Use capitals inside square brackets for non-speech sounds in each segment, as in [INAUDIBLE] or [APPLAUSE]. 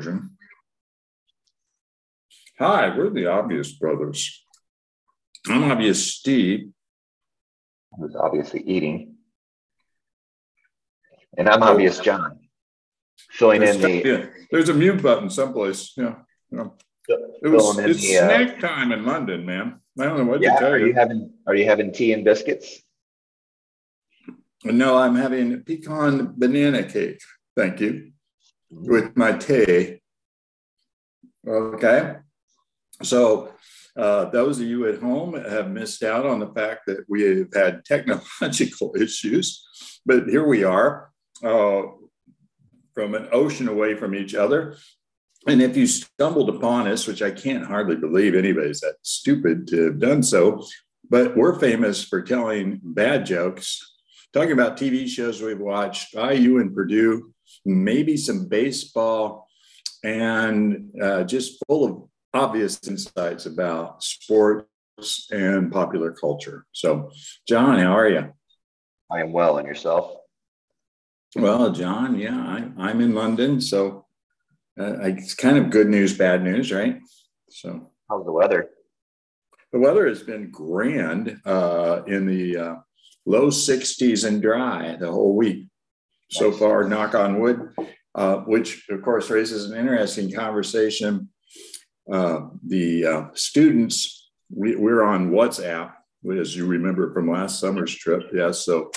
version. Hi, we're the Obvious Brothers. I'm Obvious Steve. Who's obviously eating. And I'm Obvious John. Filling in the. Yeah, there's a mute button someplace. Yeah. yeah. It was, it's the, uh, snack time in London, man. I don't know what yeah, to tell are you. you having Are you having tea and biscuits? No, I'm having pecan banana cake. Thank you. With my tea. Okay. So, uh, those of you at home have missed out on the fact that we have had technological [LAUGHS] issues, but here we are uh, from an ocean away from each other. And if you stumbled upon us, which I can't hardly believe anybody's that stupid to have done so, but we're famous for telling bad jokes, talking about TV shows we've watched, IU and Purdue, maybe some baseball, and uh, just full of obvious insights about sports and popular culture. So, John, how are you? I am well, and yourself? Well, John, yeah, I, I'm in London, so uh, it's kind of good news, bad news, right? So, how's the weather? The weather has been grand uh, in the uh, low 60s and dry the whole week so far, knock on wood, uh, which of course raises an interesting conversation uh, the uh, students, we, we're on WhatsApp, as you remember from last summer's trip. Yes. So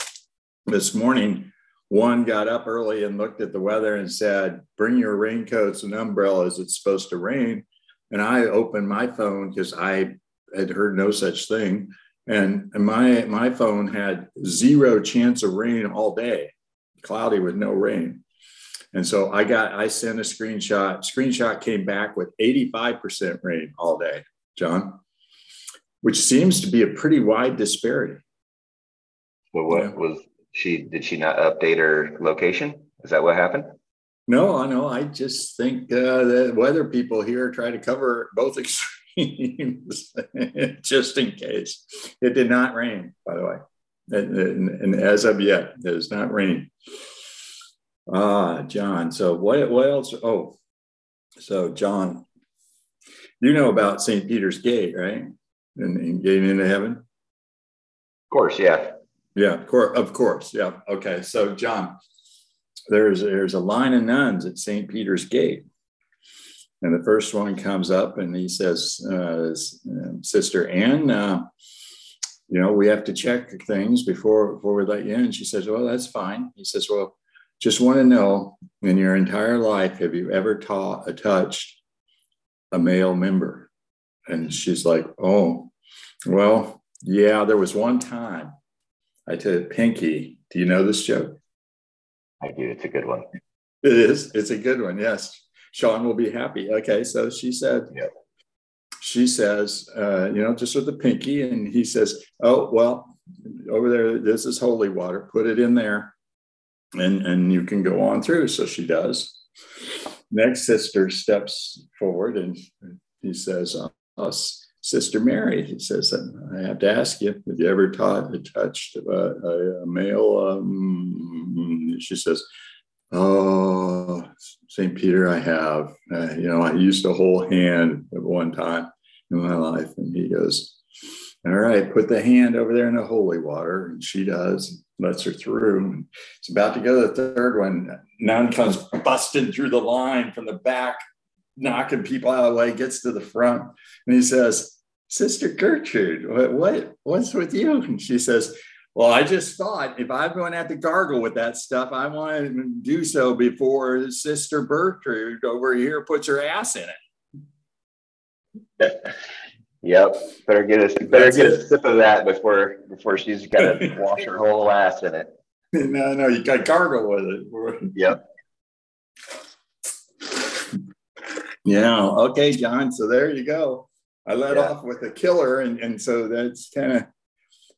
this morning, one got up early and looked at the weather and said, Bring your raincoats and umbrellas. It's supposed to rain. And I opened my phone because I had heard no such thing. And, and my, my phone had zero chance of rain all day, cloudy with no rain. And so I got, I sent a screenshot. Screenshot came back with 85% rain all day, John, which seems to be a pretty wide disparity. So what yeah. was she, did she not update her location? Is that what happened? No, I know. I just think uh, the weather people here try to cover both [LAUGHS] extremes just in case. It did not rain, by the way. And, and, and as of yet, it is not raining. Ah, John. So what what else? Oh, so John, you know about St. Peter's Gate, right? And, and getting into heaven? Of course, yeah. Yeah, of course. Yeah. Okay. So John, there's there's a line of nuns at St. Peter's Gate. And the first one comes up and he says, uh, Sister Anne, uh, you know, we have to check things before before we let you in. She says, Well, that's fine. He says, Well, just want to know in your entire life, have you ever taught, touched a male member? And she's like, oh, well, yeah, there was one time I took Pinky. Do you know this joke? I do. It's a good one. It is. It's a good one. Yes. Sean will be happy. Okay. So she said, yep. She says, uh, you know, just with the pinky. And he says, oh, well, over there, this is holy water. Put it in there and and you can go on through so she does next sister steps forward and he says uh, sister mary he says i have to ask you have you ever taught touched a, a, a male um, she says oh st peter i have uh, you know i used a whole hand at one time in my life and he goes all right put the hand over there in the holy water and she does lets her through. It's about to go to the third one. Nun comes busting through the line from the back, knocking people out of the way, gets to the front, and he says, Sister Gertrude, what, what what's with you? And she says, Well, I just thought if I'm going to have to gargle with that stuff, I want to do so before Sister Gertrude over here puts her ass in it. [LAUGHS] Yep. Better get a better That's get it. a sip of that before before she's got to [LAUGHS] wash her whole ass in it. No, no, you got gargle with it. Yep. Yeah. Okay, John. So there you go. I let yeah. off with a killer, and, and so that's kind of.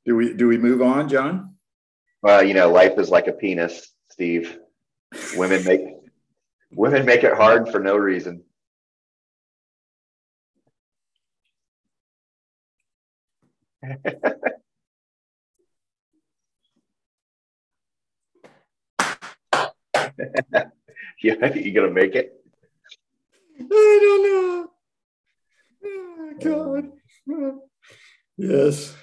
Do we do we move on, John? Well, you know, life is like a penis, Steve. Women make women make it hard for no reason. [LAUGHS] yeah, you gonna make it? I don't know. Oh, God. Yes.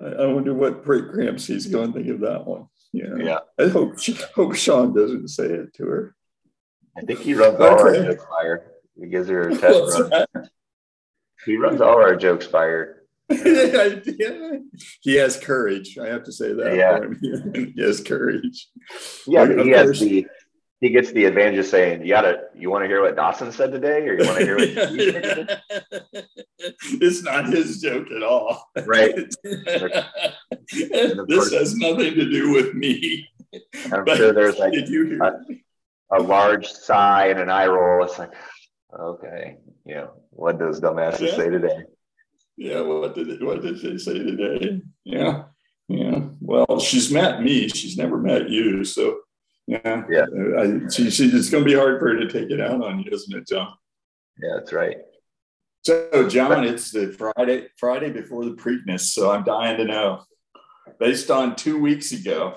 I, I wonder what break cramps he's going to think of that one. Yeah. Yeah. I hope [LAUGHS] hope Sean doesn't say it to her. I think he runs all our jokes by her. He gives her a test run. He runs all our jokes by her. [LAUGHS] He has courage. I have to say that. Yeah. [LAUGHS] he has courage. Yeah, he has the he gets the advantage of saying, "You gotta, you want to hear what Dawson said today, or you want to hear what?" [LAUGHS] yeah, yeah. It's not his joke at all, right? this has nothing to do with me. I'm but sure there's like a, a, large sigh and an eye roll. It's like, okay, you know, what does dumbasses yeah. say today? Yeah, what did it, what did they say today? Yeah, yeah. Well, she's met me. She's never met you, so yeah. Yeah. I, she, she, it's going to be hard for her to take it out on you, isn't it, John? Yeah, that's right. So, John, it's the Friday Friday before the Preakness, so I'm dying to know. Based on two weeks ago,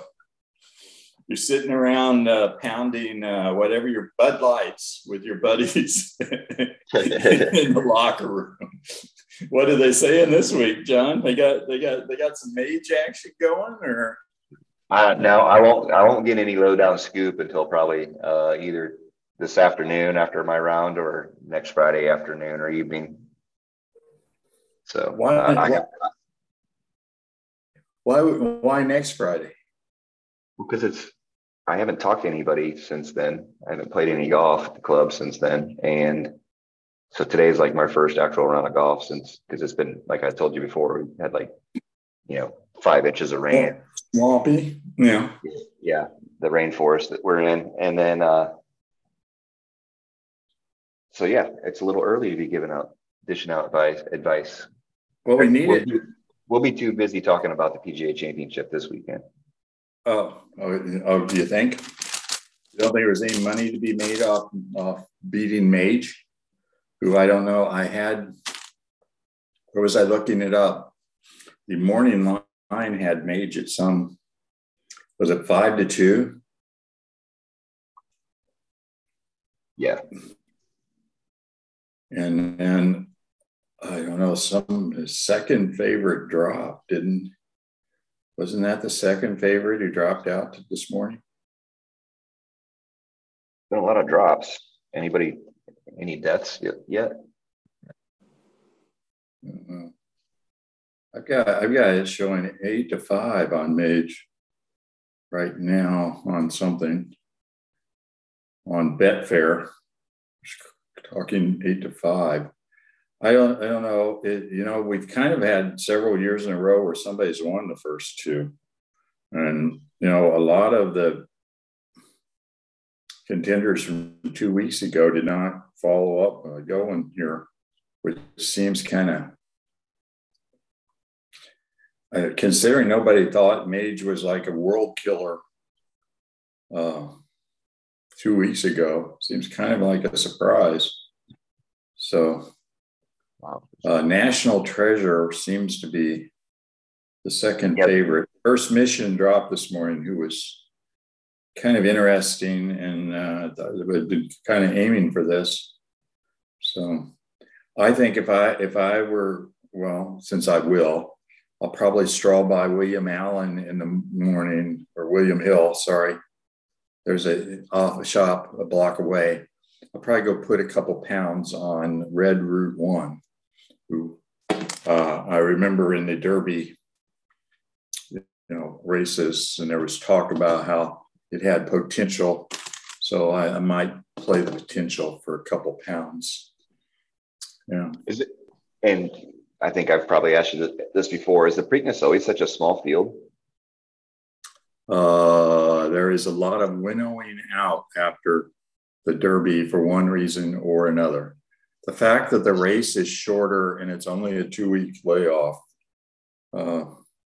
you're sitting around uh, pounding uh, whatever your Bud Lights with your buddies [LAUGHS] [LAUGHS] in the locker room. What are they saying this week, John? They got they got they got some mage action going, or uh, no, I won't. I won't get any lowdown scoop until probably uh, either this afternoon after my round or next Friday afternoon or evening. So why? Uh, why, why? Why next Friday? Because it's. I haven't talked to anybody since then. I haven't played any golf at the club since then, and so today is like my first actual round of golf since because it's been like I told you before. We had like, you know, five inches of rain swampy. Yeah. Yeah. The rainforest that we're in. And then, uh, so yeah, it's a little early to be giving out, dishing out advice. advice. Well, we need we'll it. Be, we'll be too busy talking about the PGA championship this weekend. Oh, oh, oh, do you think? You don't think there's any money to be made off, off beating Mage, who I don't know. I had, or was I looking it up? The morning line had Mage at some, was it five to two? Yeah. And then I don't know, some second favorite drop didn't, wasn't that the second favorite who dropped out this morning? Been a lot of drops. Anybody, any deaths yet? Uh-huh. I've got I've got it showing eight to five on Mage right now on something on Betfair, talking eight to five. I don't I don't know. It, you know, we've kind of had several years in a row where somebody's won the first two, and you know, a lot of the contenders from two weeks ago did not follow up uh, going here, which seems kind of uh, considering nobody thought Mage was like a world killer uh, two weeks ago, seems kind of like a surprise. So, uh, National Treasure seems to be the second yep. favorite. First Mission dropped this morning, who was kind of interesting and uh, kind of aiming for this. So, I think if I if I were well, since I will, I'll probably stroll by William Allen in the morning or William Hill, sorry. There's a off a shop a block away. I'll probably go put a couple pounds on Red Route One, who uh, I remember in the Derby, you know, races, and there was talk about how it had potential. So I, I might play the potential for a couple pounds. Yeah. Is it and I think I've probably asked you this before. Is the Preakness always such a small field? Uh, there is a lot of winnowing out after the Derby for one reason or another. The fact that the race is shorter and it's only a two week layoff uh,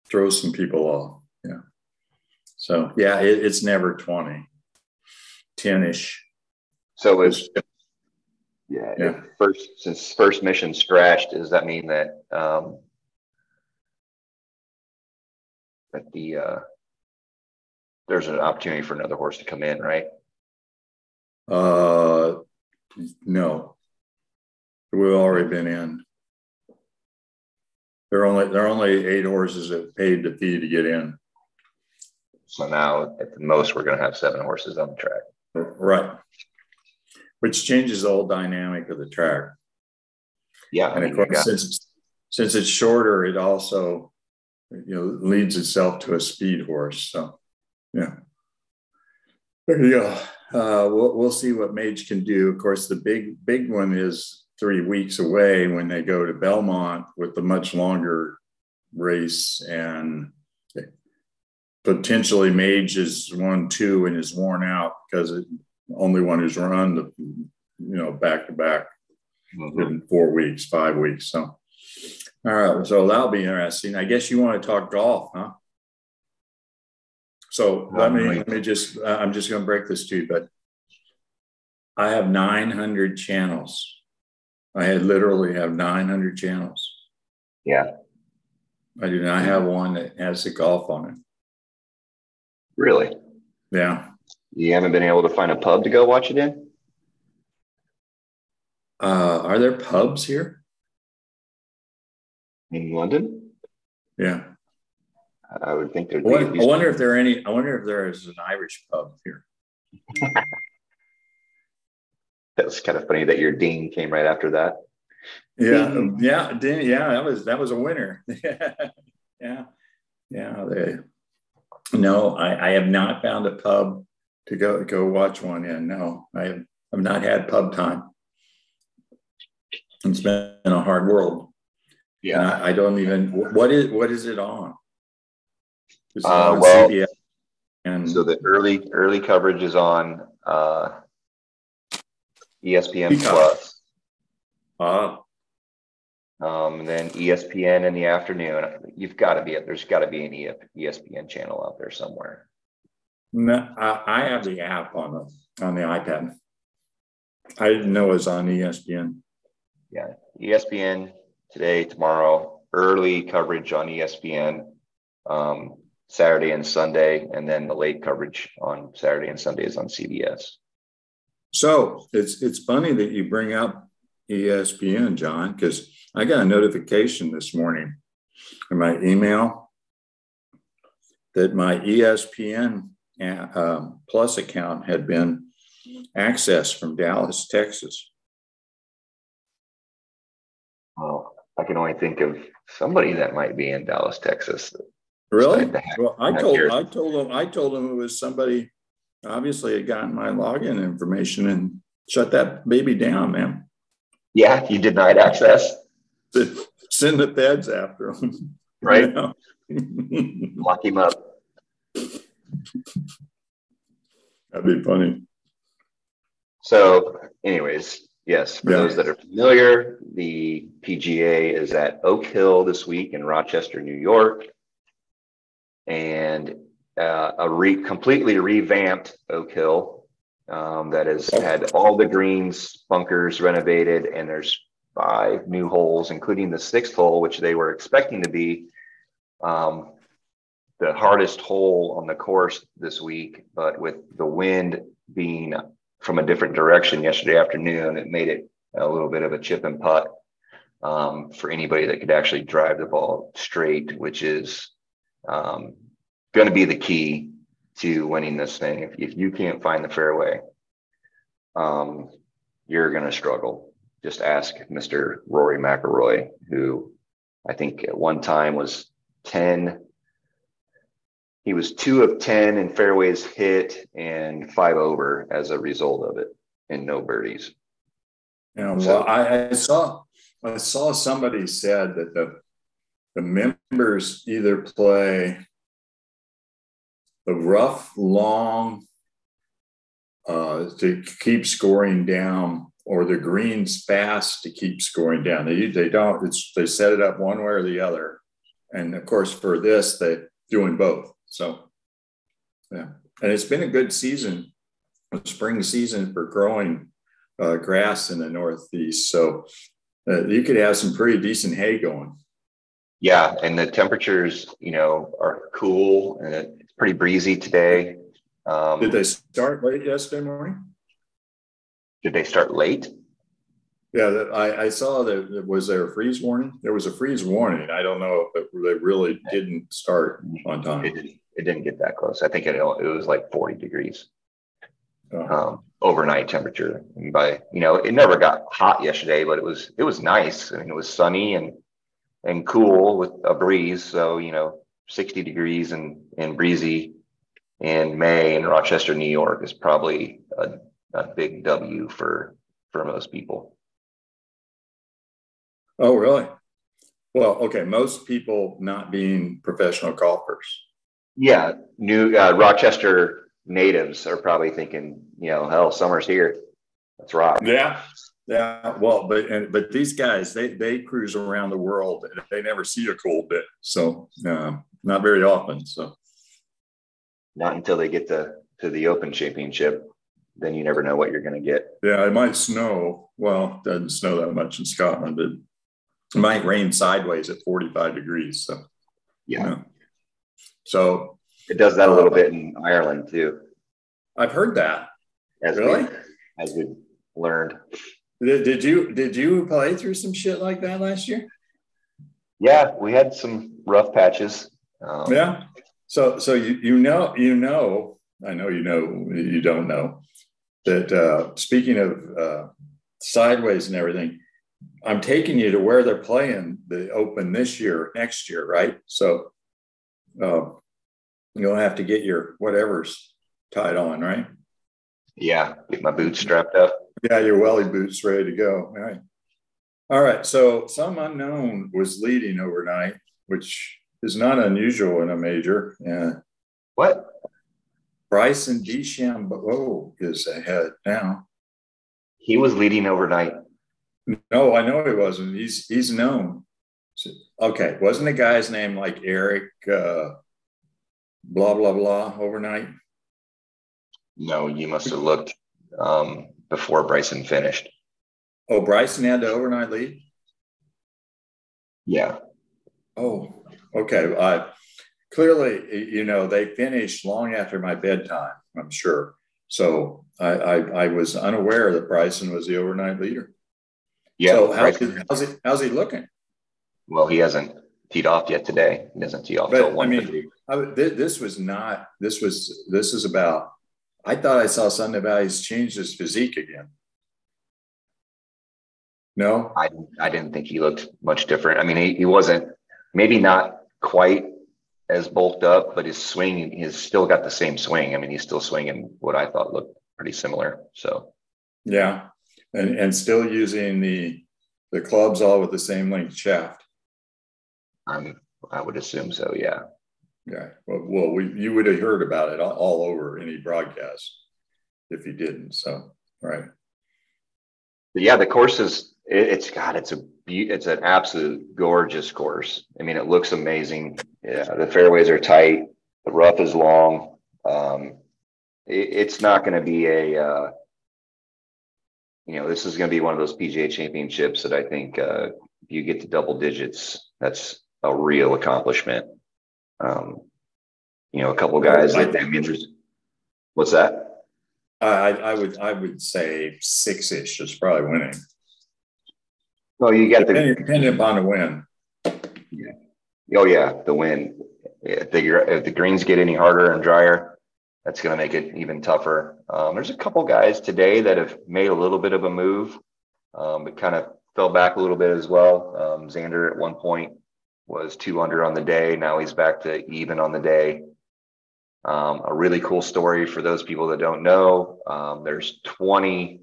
throws some people off. Yeah. So, yeah, it, it's never 20, 10 ish. So it's yeah. yeah. First, since first mission scratched, does that mean that um, that the uh, there's an opportunity for another horse to come in, right? Uh, No. We've already been in. There are only there are only eight horses that paid the fee to get in. So now at the most, we're gonna have seven horses on the track. Right. Which changes the whole dynamic of the track. Yeah. I And mean, of course, got- since it's, since it's shorter, it also, you know, leads itself to a speed horse. So, yeah. There you go. Uh, we'll, we'll see what Mage can do. Of course, the big, big one is three weeks away when they go to Belmont with the much longer race and potentially Mage is one, two, and is worn out because it only one who's run the, you know, back to back Mhm. in four weeks, five weeks. So, all right. So that'll be interesting. I guess you want to talk golf, huh? So let me let me just. uh, I'm just going to break this to you, but I have 900 channels. I had literally have 900 channels. Yeah, I do not have one that has the golf on it. Really. Yeah. You haven't been able to find a pub to go watch it in? Uh, are there pubs here? In London? Yeah. I would think there'd I be. I wonder if there are any. I wonder if there is an Irish pub here. [LAUGHS] That's kind of funny that your dean came right after that. Yeah, yeah, yeah. That was that was a winner. [LAUGHS] yeah, yeah. They, no, I, I have not found a pub to go go watch one in. No, I have I've not had pub time. It's been a hard world. And I, I don't even. What is what is it on? Is it Uh, on well, CBS? And So the early early coverage is on uh, ESPN Peacock. Plus, ah, um, and then ESPN in the afternoon. You've got to be there's got to be an ESPN channel out there somewhere. no, I, I have the app on the on the iPad. I didn't know it was on ESPN. Yeah, ESPN today, tomorrow, early coverage on ESPN, um, Saturday and Sunday, and then the late coverage on Saturday and Sunday is on CBS. So it's it's funny that you bring up ESPN, John, because I got a notification this morning in my email that my ESPN uh, um, Plus account had been accessed from Dallas, Texas. Well, I can only think of somebody that might be in Dallas, Texas. Really? Hack- Well, I told I told them I told them it was somebody obviously had gotten my login information and shut that baby down, man. Yeah, you denied access, Send the feds after them. right? [LAUGHS] Lock him up. That'd be funny. So, anyways, yes, for Yeah. those that are familiar, the PGA is at Oak Hill this week in Rochester, New York. And uh, a re- completely revamped Oak Hill um, that has had all the greens, bunkers renovated, and there's five new holes, including the sixth hole, which they were expecting to be um, the hardest hole on the course this week. But with the wind being from a different direction yesterday afternoon, it made it a little bit of a chip and putt um, for anybody that could actually drive the ball straight, which is um, going to be the key to winning this thing. If, if you can't find the fairway, um, you're going to struggle. Just ask Mr. Rory McIlroy, who I think at one time was 10. He was two of 10 in fairways hit and five over as a result of it and no birdies. Yeah, So- well, I, I saw I saw somebody said that the the members either play the rough long uh, to keep scoring down or the greens fast to keep scoring down. They they don't it's they set it up one way or the other, and of course for this they doing both. So yeah, and it's been a good season, a spring season for growing uh, grass in the Northeast. So uh, you could have some pretty decent hay going. Yeah, and the temperatures, you know, are cool and it's pretty breezy today. Um, Did they start late yesterday morning? Did they start late? Yeah, I, I saw that. Was there a freeze warning? There was a freeze warning. I don't know if they really didn't start on time. It didn't, it didn't get that close. I think it, it was like 40 degrees oh. um, overnight temperature. And by you know, it never got hot yesterday, but it was it was nice. I mean, it was sunny and and cool with a breeze. So you know, 60 degrees and and breezy in May in Rochester, New York is probably a, a big W for for most people. Oh, really? Well, okay. Most people not being professional golfers. Yeah, new uh, Rochester natives are probably thinking, you know, hell, summer's here. Let's rock. Yeah, yeah. Well, but and, but these guys, they they cruise around the world. They never see a cold bit, so uh, not very often. So not until they get to to the Open Championship, then you never know what you're going to get. Yeah, it might snow. Well, it doesn't snow that much in Scotland, but it might rain sideways at 45 degrees. So, yeah. You know. So it does that a little uh, bit in Ireland too. I've heard that. As really? We, as we learned. Did, did you did you play through some shit like that last year? Yeah, we had some rough patches. Um, yeah. So so you you know you know I know you know you don't know that uh, speaking of uh, sideways and everything, I'm taking you to where they're playing the Open this year, next year, right? So uh, you'll have to get your whatever's tied on, right? Yeah, get my boots strapped up. Yeah, your welly boots ready to go. All right. All right. So some unknown was leading overnight, which is not unusual in a major. Yeah. What? Bryson DeChambeau is ahead now. He was leading overnight. No, I know he wasn't. He's he's known. So, okay, wasn't the guy's name like Eric? Uh, blah blah blah overnight. No, you must have looked um, before Bryson finished. Oh, Bryson had the overnight lead. Yeah. Oh, okay. Uh, clearly, you know, they finished long after my bedtime. I'm sure. So I, I, I was unaware that Bryson was the overnight leader. Yeah. So how's, he, how's, he, how's he looking? Well, he hasn't teed off yet today. He doesn't tee off till one. I mean, I, this was not. This was. This is about. I thought I saw Sunday Valley's changed his physique again. No, I I didn't think he looked much different. I mean, he, he wasn't maybe not quite as bulked up, but his swing he's still got the same swing. I mean, he's still swinging what I thought looked pretty similar. So yeah, and and still using the the clubs all with the same length shaft. I'm I would assume so. Yeah. Yeah. Well, well we you would have heard about it all, all over any broadcast if you didn't. So right. But yeah, the course is it, it's got it's a it's an absolute gorgeous course. I mean, it looks amazing. Yeah, the fairways are tight. The rough is long. Um, it, it's not going to be a uh, you know, this is going to be one of those PGA championships that I think uh, you get to double digits, that's a real accomplishment. Um, you know, a couple guys. I, that, I mean, what's that? I, I would I would say six ish is probably winning. Well, you got depending, the depending upon the win. Yeah. Oh yeah, the win. If the, if the greens get any harder and drier, that's going to make it even tougher. Um, there's a couple guys today that have made a little bit of a move, um, but kind of fell back a little bit as well. Um, Xander at one point was two under on the day. Now he's back to even on the day. Um, a really cool story for those people that don't know. Um, there's 20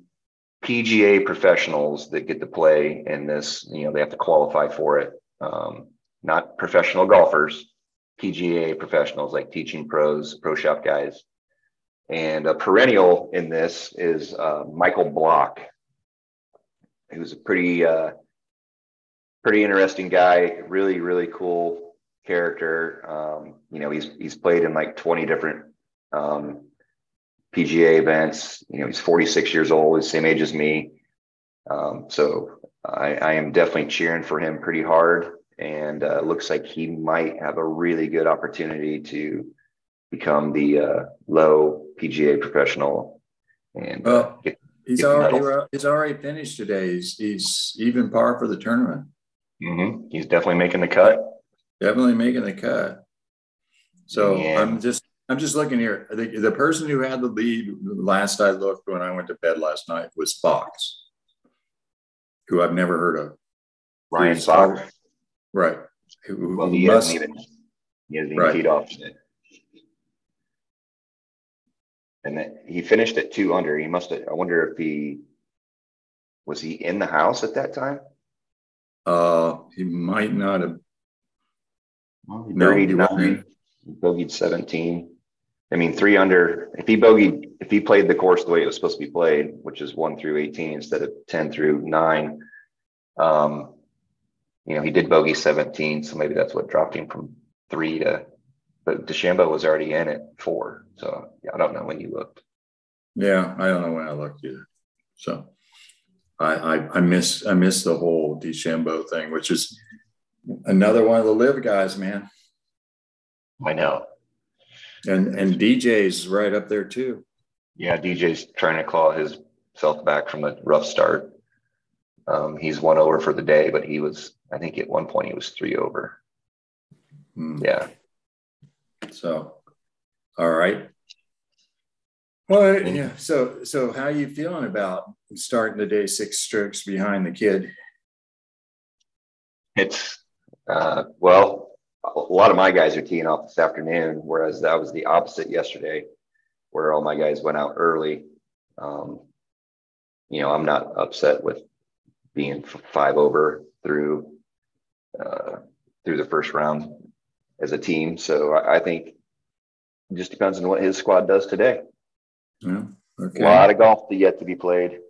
PGA professionals that get to play in this. You know, they have to qualify for it. Um, not professional golfers, PGA professionals like teaching pros, pro shop guys. And a perennial in this is uh, Michael Block, who's a pretty uh, pretty interesting guy. Really, really cool character. Um, you know, he's he's played in like 20 different um, PGA events. You know, he's 46 years old, he's same age as me. Um, so I, I, am definitely cheering for him pretty hard and uh, looks like he might have a really good opportunity to become the uh, low PGA professional and uh, get, He's already he's already finished today. He's he's even par for the tournament. Mm-hmm. He's definitely making the cut. Definitely making the cut. So yeah. I'm just I'm just looking here. The, the person who had the lead last I looked when I went to bed last night was Fox, who I've never heard of. Ryan Fox. Right. Who, well, he must, hasn't even he hasn't right. teed off yet. And then he finished at two under. He must have. I wonder if he was he in the house at that time. Uh, he might not have. Well, he no, nine, bogeyed seventeen. I mean, three under. If he bogeyed, if he played the course the way it was supposed to be played, which is one through eighteen instead of ten through nine, um, you know, he did bogey seventeen, so maybe that's what dropped him from three to. But DeChambeau was already in at four, so yeah, I don't know when you looked. Yeah, I don't know when I looked either. So I I, I miss I miss the whole DeChambeau thing, which is another one of the LIV guys, man. I know. And and DJ's right up there too. Yeah, DJ's trying to claw himself back from a rough start. Um, he's one over for the day, but he was, I think at one point he was three over. Hmm. Yeah. So, all right. Well, yeah. So, so how are you feeling about starting the day six strokes behind the kid? It's uh, well, a lot of my guys are teeing off this afternoon, whereas that was the opposite yesterday, where all my guys went out early. Um, you know, I'm not upset with being five over through uh, through the first round as a team. So I, I think it just depends on what his squad does today. Yeah. Okay. A lot of golf yet to be played.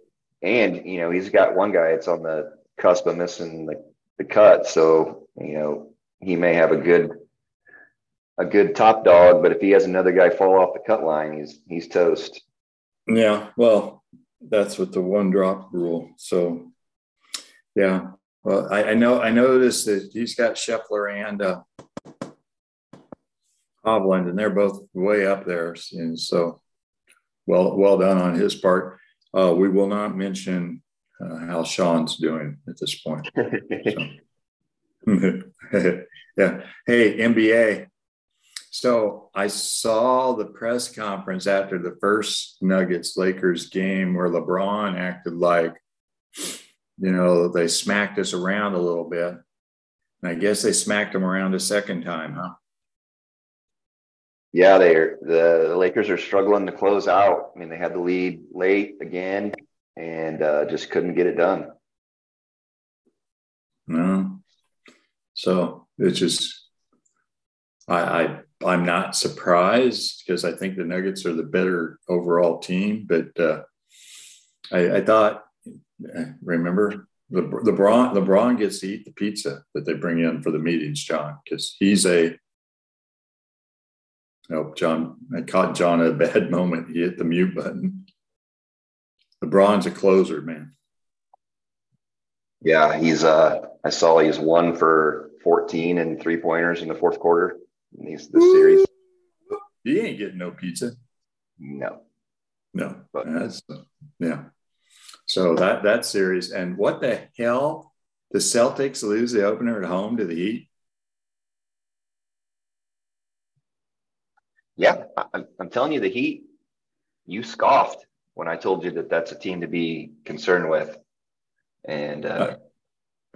And, you know, he's got one guy that's on the cusp of missing the, the cut. So, you know, he may have a good a good top dog, but if he has another guy fall off the cut line, he's he's toast. Yeah, well, that's with the one drop rule. So yeah. Well, I, I know I noticed that he's got Scheffler and uh Hovland, and they're both way up there. And so well well done on his part. Uh, we will not mention uh, how Sean's doing at this point. [LAUGHS] [LAUGHS] yeah. Hey, NBA. So I saw the press conference after the first Nuggets Lakers game where LeBron acted like, you know, they smacked us around a little bit. And I guess they smacked him around a second time, huh? Yeah, they're the, the, Lakers are struggling to close out. I mean, they had the lead late again and uh, just couldn't get it done. No, so it's just I, I I'm not surprised because I think the Nuggets are the better overall team, but uh, I, I thought remember the LeBron LeBron gets to eat the pizza that they bring in for the meetings, John, because he's a Oh, John, I caught John at a bad [LAUGHS] moment. He hit the mute button. LeBron's a closer, man. Yeah, he's uh I saw he's one for 14 and three pointers in the fourth quarter in these this series. He ain't getting no pizza. No. No. But that's yeah. So that that series and what the hell? The Celtics lose the opener at home to the Heat. Yeah, I'm, I'm telling you, the Heat, you scoffed when I told you that that's a team to be concerned with. And uh,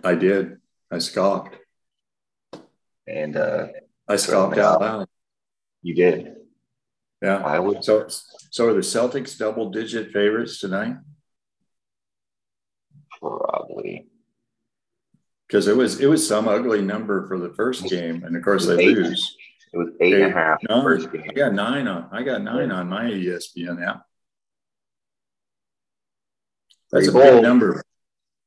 I, I did. I scoffed. And uh, I scoffed out loud. You did. Yeah. I would. So, so are the Celtics double digit favorites tonight? Probably. Because it was it was some ugly number for the first game, and of course they eight. lose. It was eight, eight and a half nine. first game. I got nine on. I got nine on my ESPN app. That's a big number.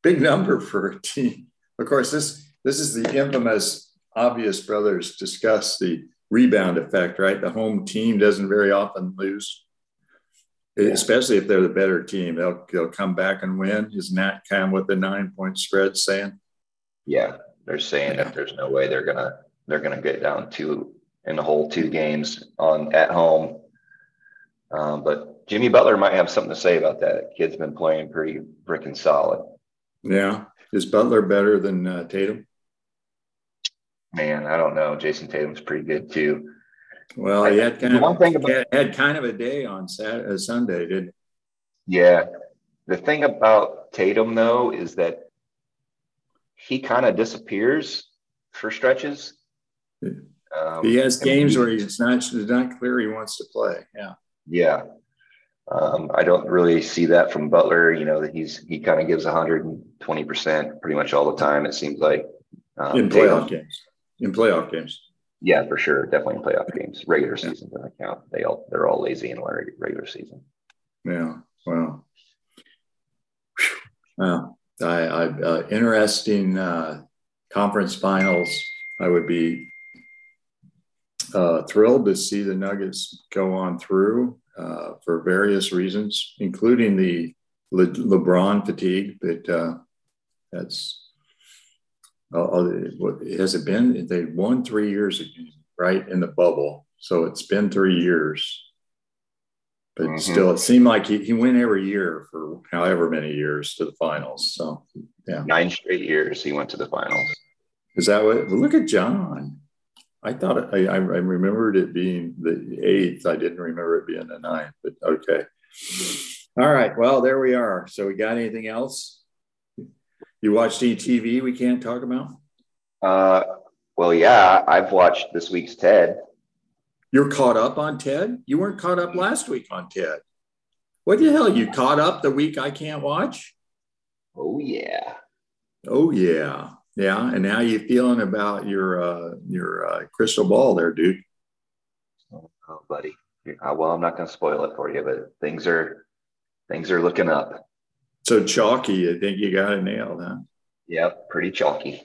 Big number for a team. Of course, this this is the infamous obvious brothers discuss the rebound effect, right? The home team doesn't very often lose, yeah. especially if they're the better team. They'll they'll come back and win. Isn't that kind of what the nine point spread saying? Yeah, they're saying yeah. that there's no way they're gonna they're gonna get down two in the whole two games on at home. Um, but Jimmy Butler might have something to say about that. Kid's been playing pretty freaking solid. Yeah. Is Butler better than uh, Tatum? Man, I don't know. Jayson Tatum's pretty good too. Well, he had kind, of, one thing about, had kind of a day on Saturday, uh, Sunday, didn't? Yeah. The thing about Tatum, though, is that he kind of disappears for stretches. Um, he has games where he's not it's not clear he wants to play. Yeah. Yeah. Um, I don't really see that from Butler. You know that he's he kind of gives 120 percent pretty much all the time. It seems like um, in playoff Tatum, games. In playoff games. Yeah, for sure. Definitely in playoff games. Regular season doesn't count. They all they're all lazy in regular season. Yeah. Well. Well, I, I uh, interesting uh, conference finals. I would be uh, thrilled to see the Nuggets go on through uh, for various reasons, including the Le- LeBron fatigue. But uh, that's uh, uh, has it been? They won three years right in the bubble. So it's been three years. But mm-hmm. still, it seemed like he, he went every year for however many years to the finals. So, yeah. Nine straight years he went to the finals. Is that what? Well, look at John. I thought I, I remembered it being the eighth. I didn't remember it being the ninth, but okay. All right. Well, there we are. So, we got anything else? You watched any TV we can't talk about? Uh, well, yeah, I've watched this week's Ted. You're caught up on Ted? You weren't caught up last week on Ted. What the hell? You caught up the week I can't watch? Oh, yeah. Oh, yeah. Yeah. And how you feeling about your uh, your uh, crystal ball there, dude? Oh, buddy. Uh, well, I'm not going to spoil it for you, but things are things are looking up. So chalky, I think you got it nailed, huh? Yep, pretty chalky.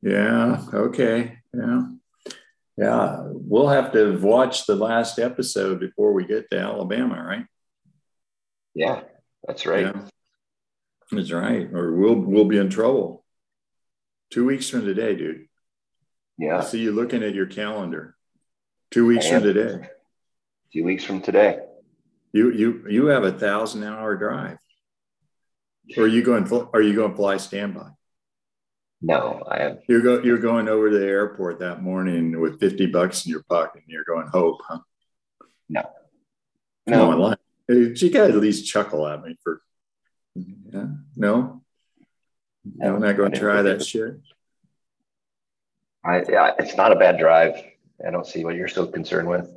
Yeah. Okay. Yeah. Yeah. We'll have to watch the last episode before we get to Alabama, right? Yeah, that's right. Yeah. That's right. Or we'll we'll be in trouble. Two weeks from today, dude. Yeah. I see you looking at your calendar. Two weeks from today. Two weeks from today. You you you have a thousand hour drive. Or are you going? Are you going to fly standby? No, I have. You're go. You're going over to the airport that morning with fifty bucks in your pocket, and you're going hope, huh? No. No, no. You got to at least chuckle at me for. Yeah. No. No, I'm not going to try that shit. I yeah, it's not a bad drive. I don't see what you're so concerned with.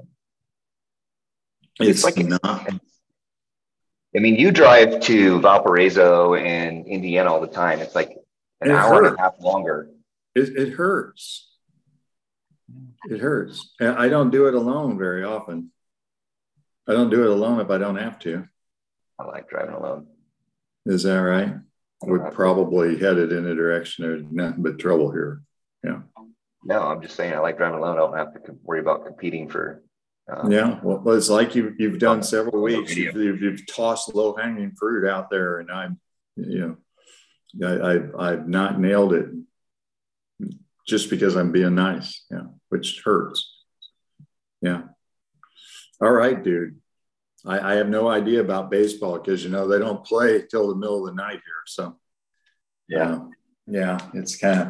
It's, it's like not. I mean, you drive to Valparaiso and Indiana all the time. It's like an it hour hurts. and a half longer. It, it hurts. It hurts. I don't do it alone very often. I don't do it alone if I don't have to. I like driving alone. Is that right? We're probably headed in a direction of nothing but trouble here. Yeah. No, I'm just saying I like driving alone. I don't have to worry about competing for um, yeah, well, it's like you've you've done several weeks. You've, you've, you've tossed low hanging fruit out there, and I'm, you know, I, I've, I've not nailed it just because I'm being nice. Yeah, which hurts. Yeah. All right, dude. I, I have no idea about baseball because you know they don't play till the middle of the night here. So, yeah, uh, yeah, it's kind of.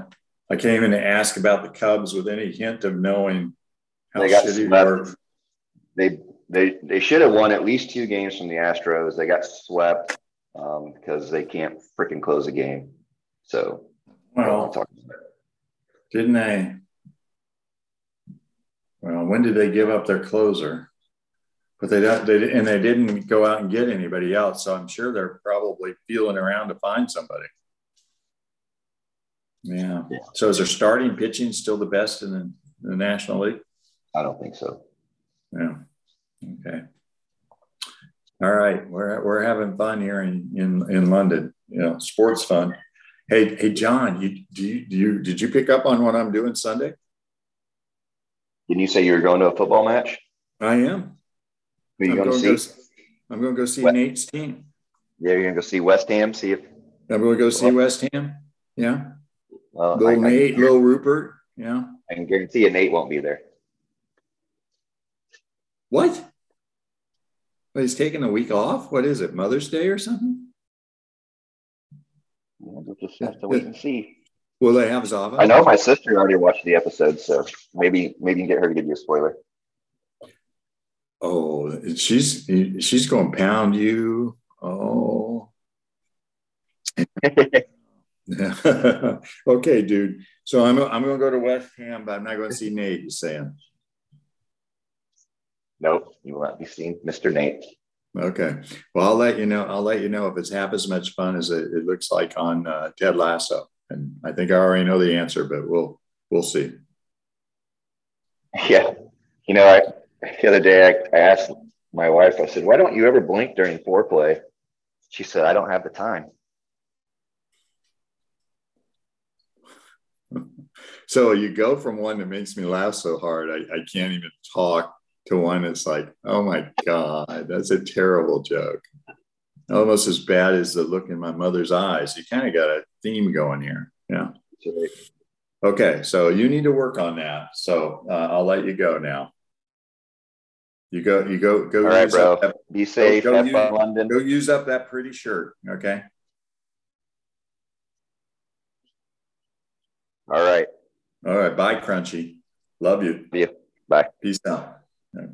I can't even ask about the Cubs with any hint of knowing how they got shitty they they they should have won at least two games from the Astros. They got swept um, because they can't freaking close a game. So, well, didn't they? Well, when did they give up their closer? But they don't. They and they didn't go out and get anybody else. So I'm sure they're probably feeling around to find somebody. Yeah. yeah. So is their starting pitching still the best in the, the National League? I don't think so. Yeah. Okay. All right, we're we're having fun here in in in London. You know, sports fun. Hey, hey, John, you do you, do you did you pick up on what I'm doing Sunday? Didn't you say you were going to a football match? I am. Who you going, to see? Go, I'm going to go see West, Nate's team. Yeah, you're going to go see West Ham. See if I'm going to go see West Ham. Yeah. Well, little I, Nate, I, little Rupert. Yeah. I can guarantee you, Nate won't be there. What? Well, he's taking a week off. What is it? Mother's Day or something? We'll just have to wait and see. Will they have Zava? I know my sister already watched the episode, so maybe maybe you can get her to give you a spoiler. Oh, she's she's going to pound you. Oh. [LAUGHS] okay, dude. So I'm I'm going to go to West Ham, but I'm not going to see Nate. You saying? Nope, you will not be seen, Mr. Nate. Okay. Well, I'll let you know. I'll let you know if it's half as much fun as it, it looks like on uh, Ted Lasso. And I think I already know the answer, but we'll we'll see. Yeah, you know, I the other day I, I asked my wife. I said, "Why don't you ever blink during foreplay?" She said, "I don't have the time." [LAUGHS] so you go from one that makes me laugh so hard, I, I can't even talk to one that's like, oh my God, that's a terrible joke. Almost as bad as the look in my mother's eyes. You kind of got a theme going here. Yeah. Okay. So you need to work on that. So uh, I'll let you go now. You go, you go, go. All right, bro. That, Be safe. Go, go use, London. Go use up that pretty shirt. Okay. All right. All right. Bye, Crunchy. Love you. See you. Bye. Peace out. Yeah.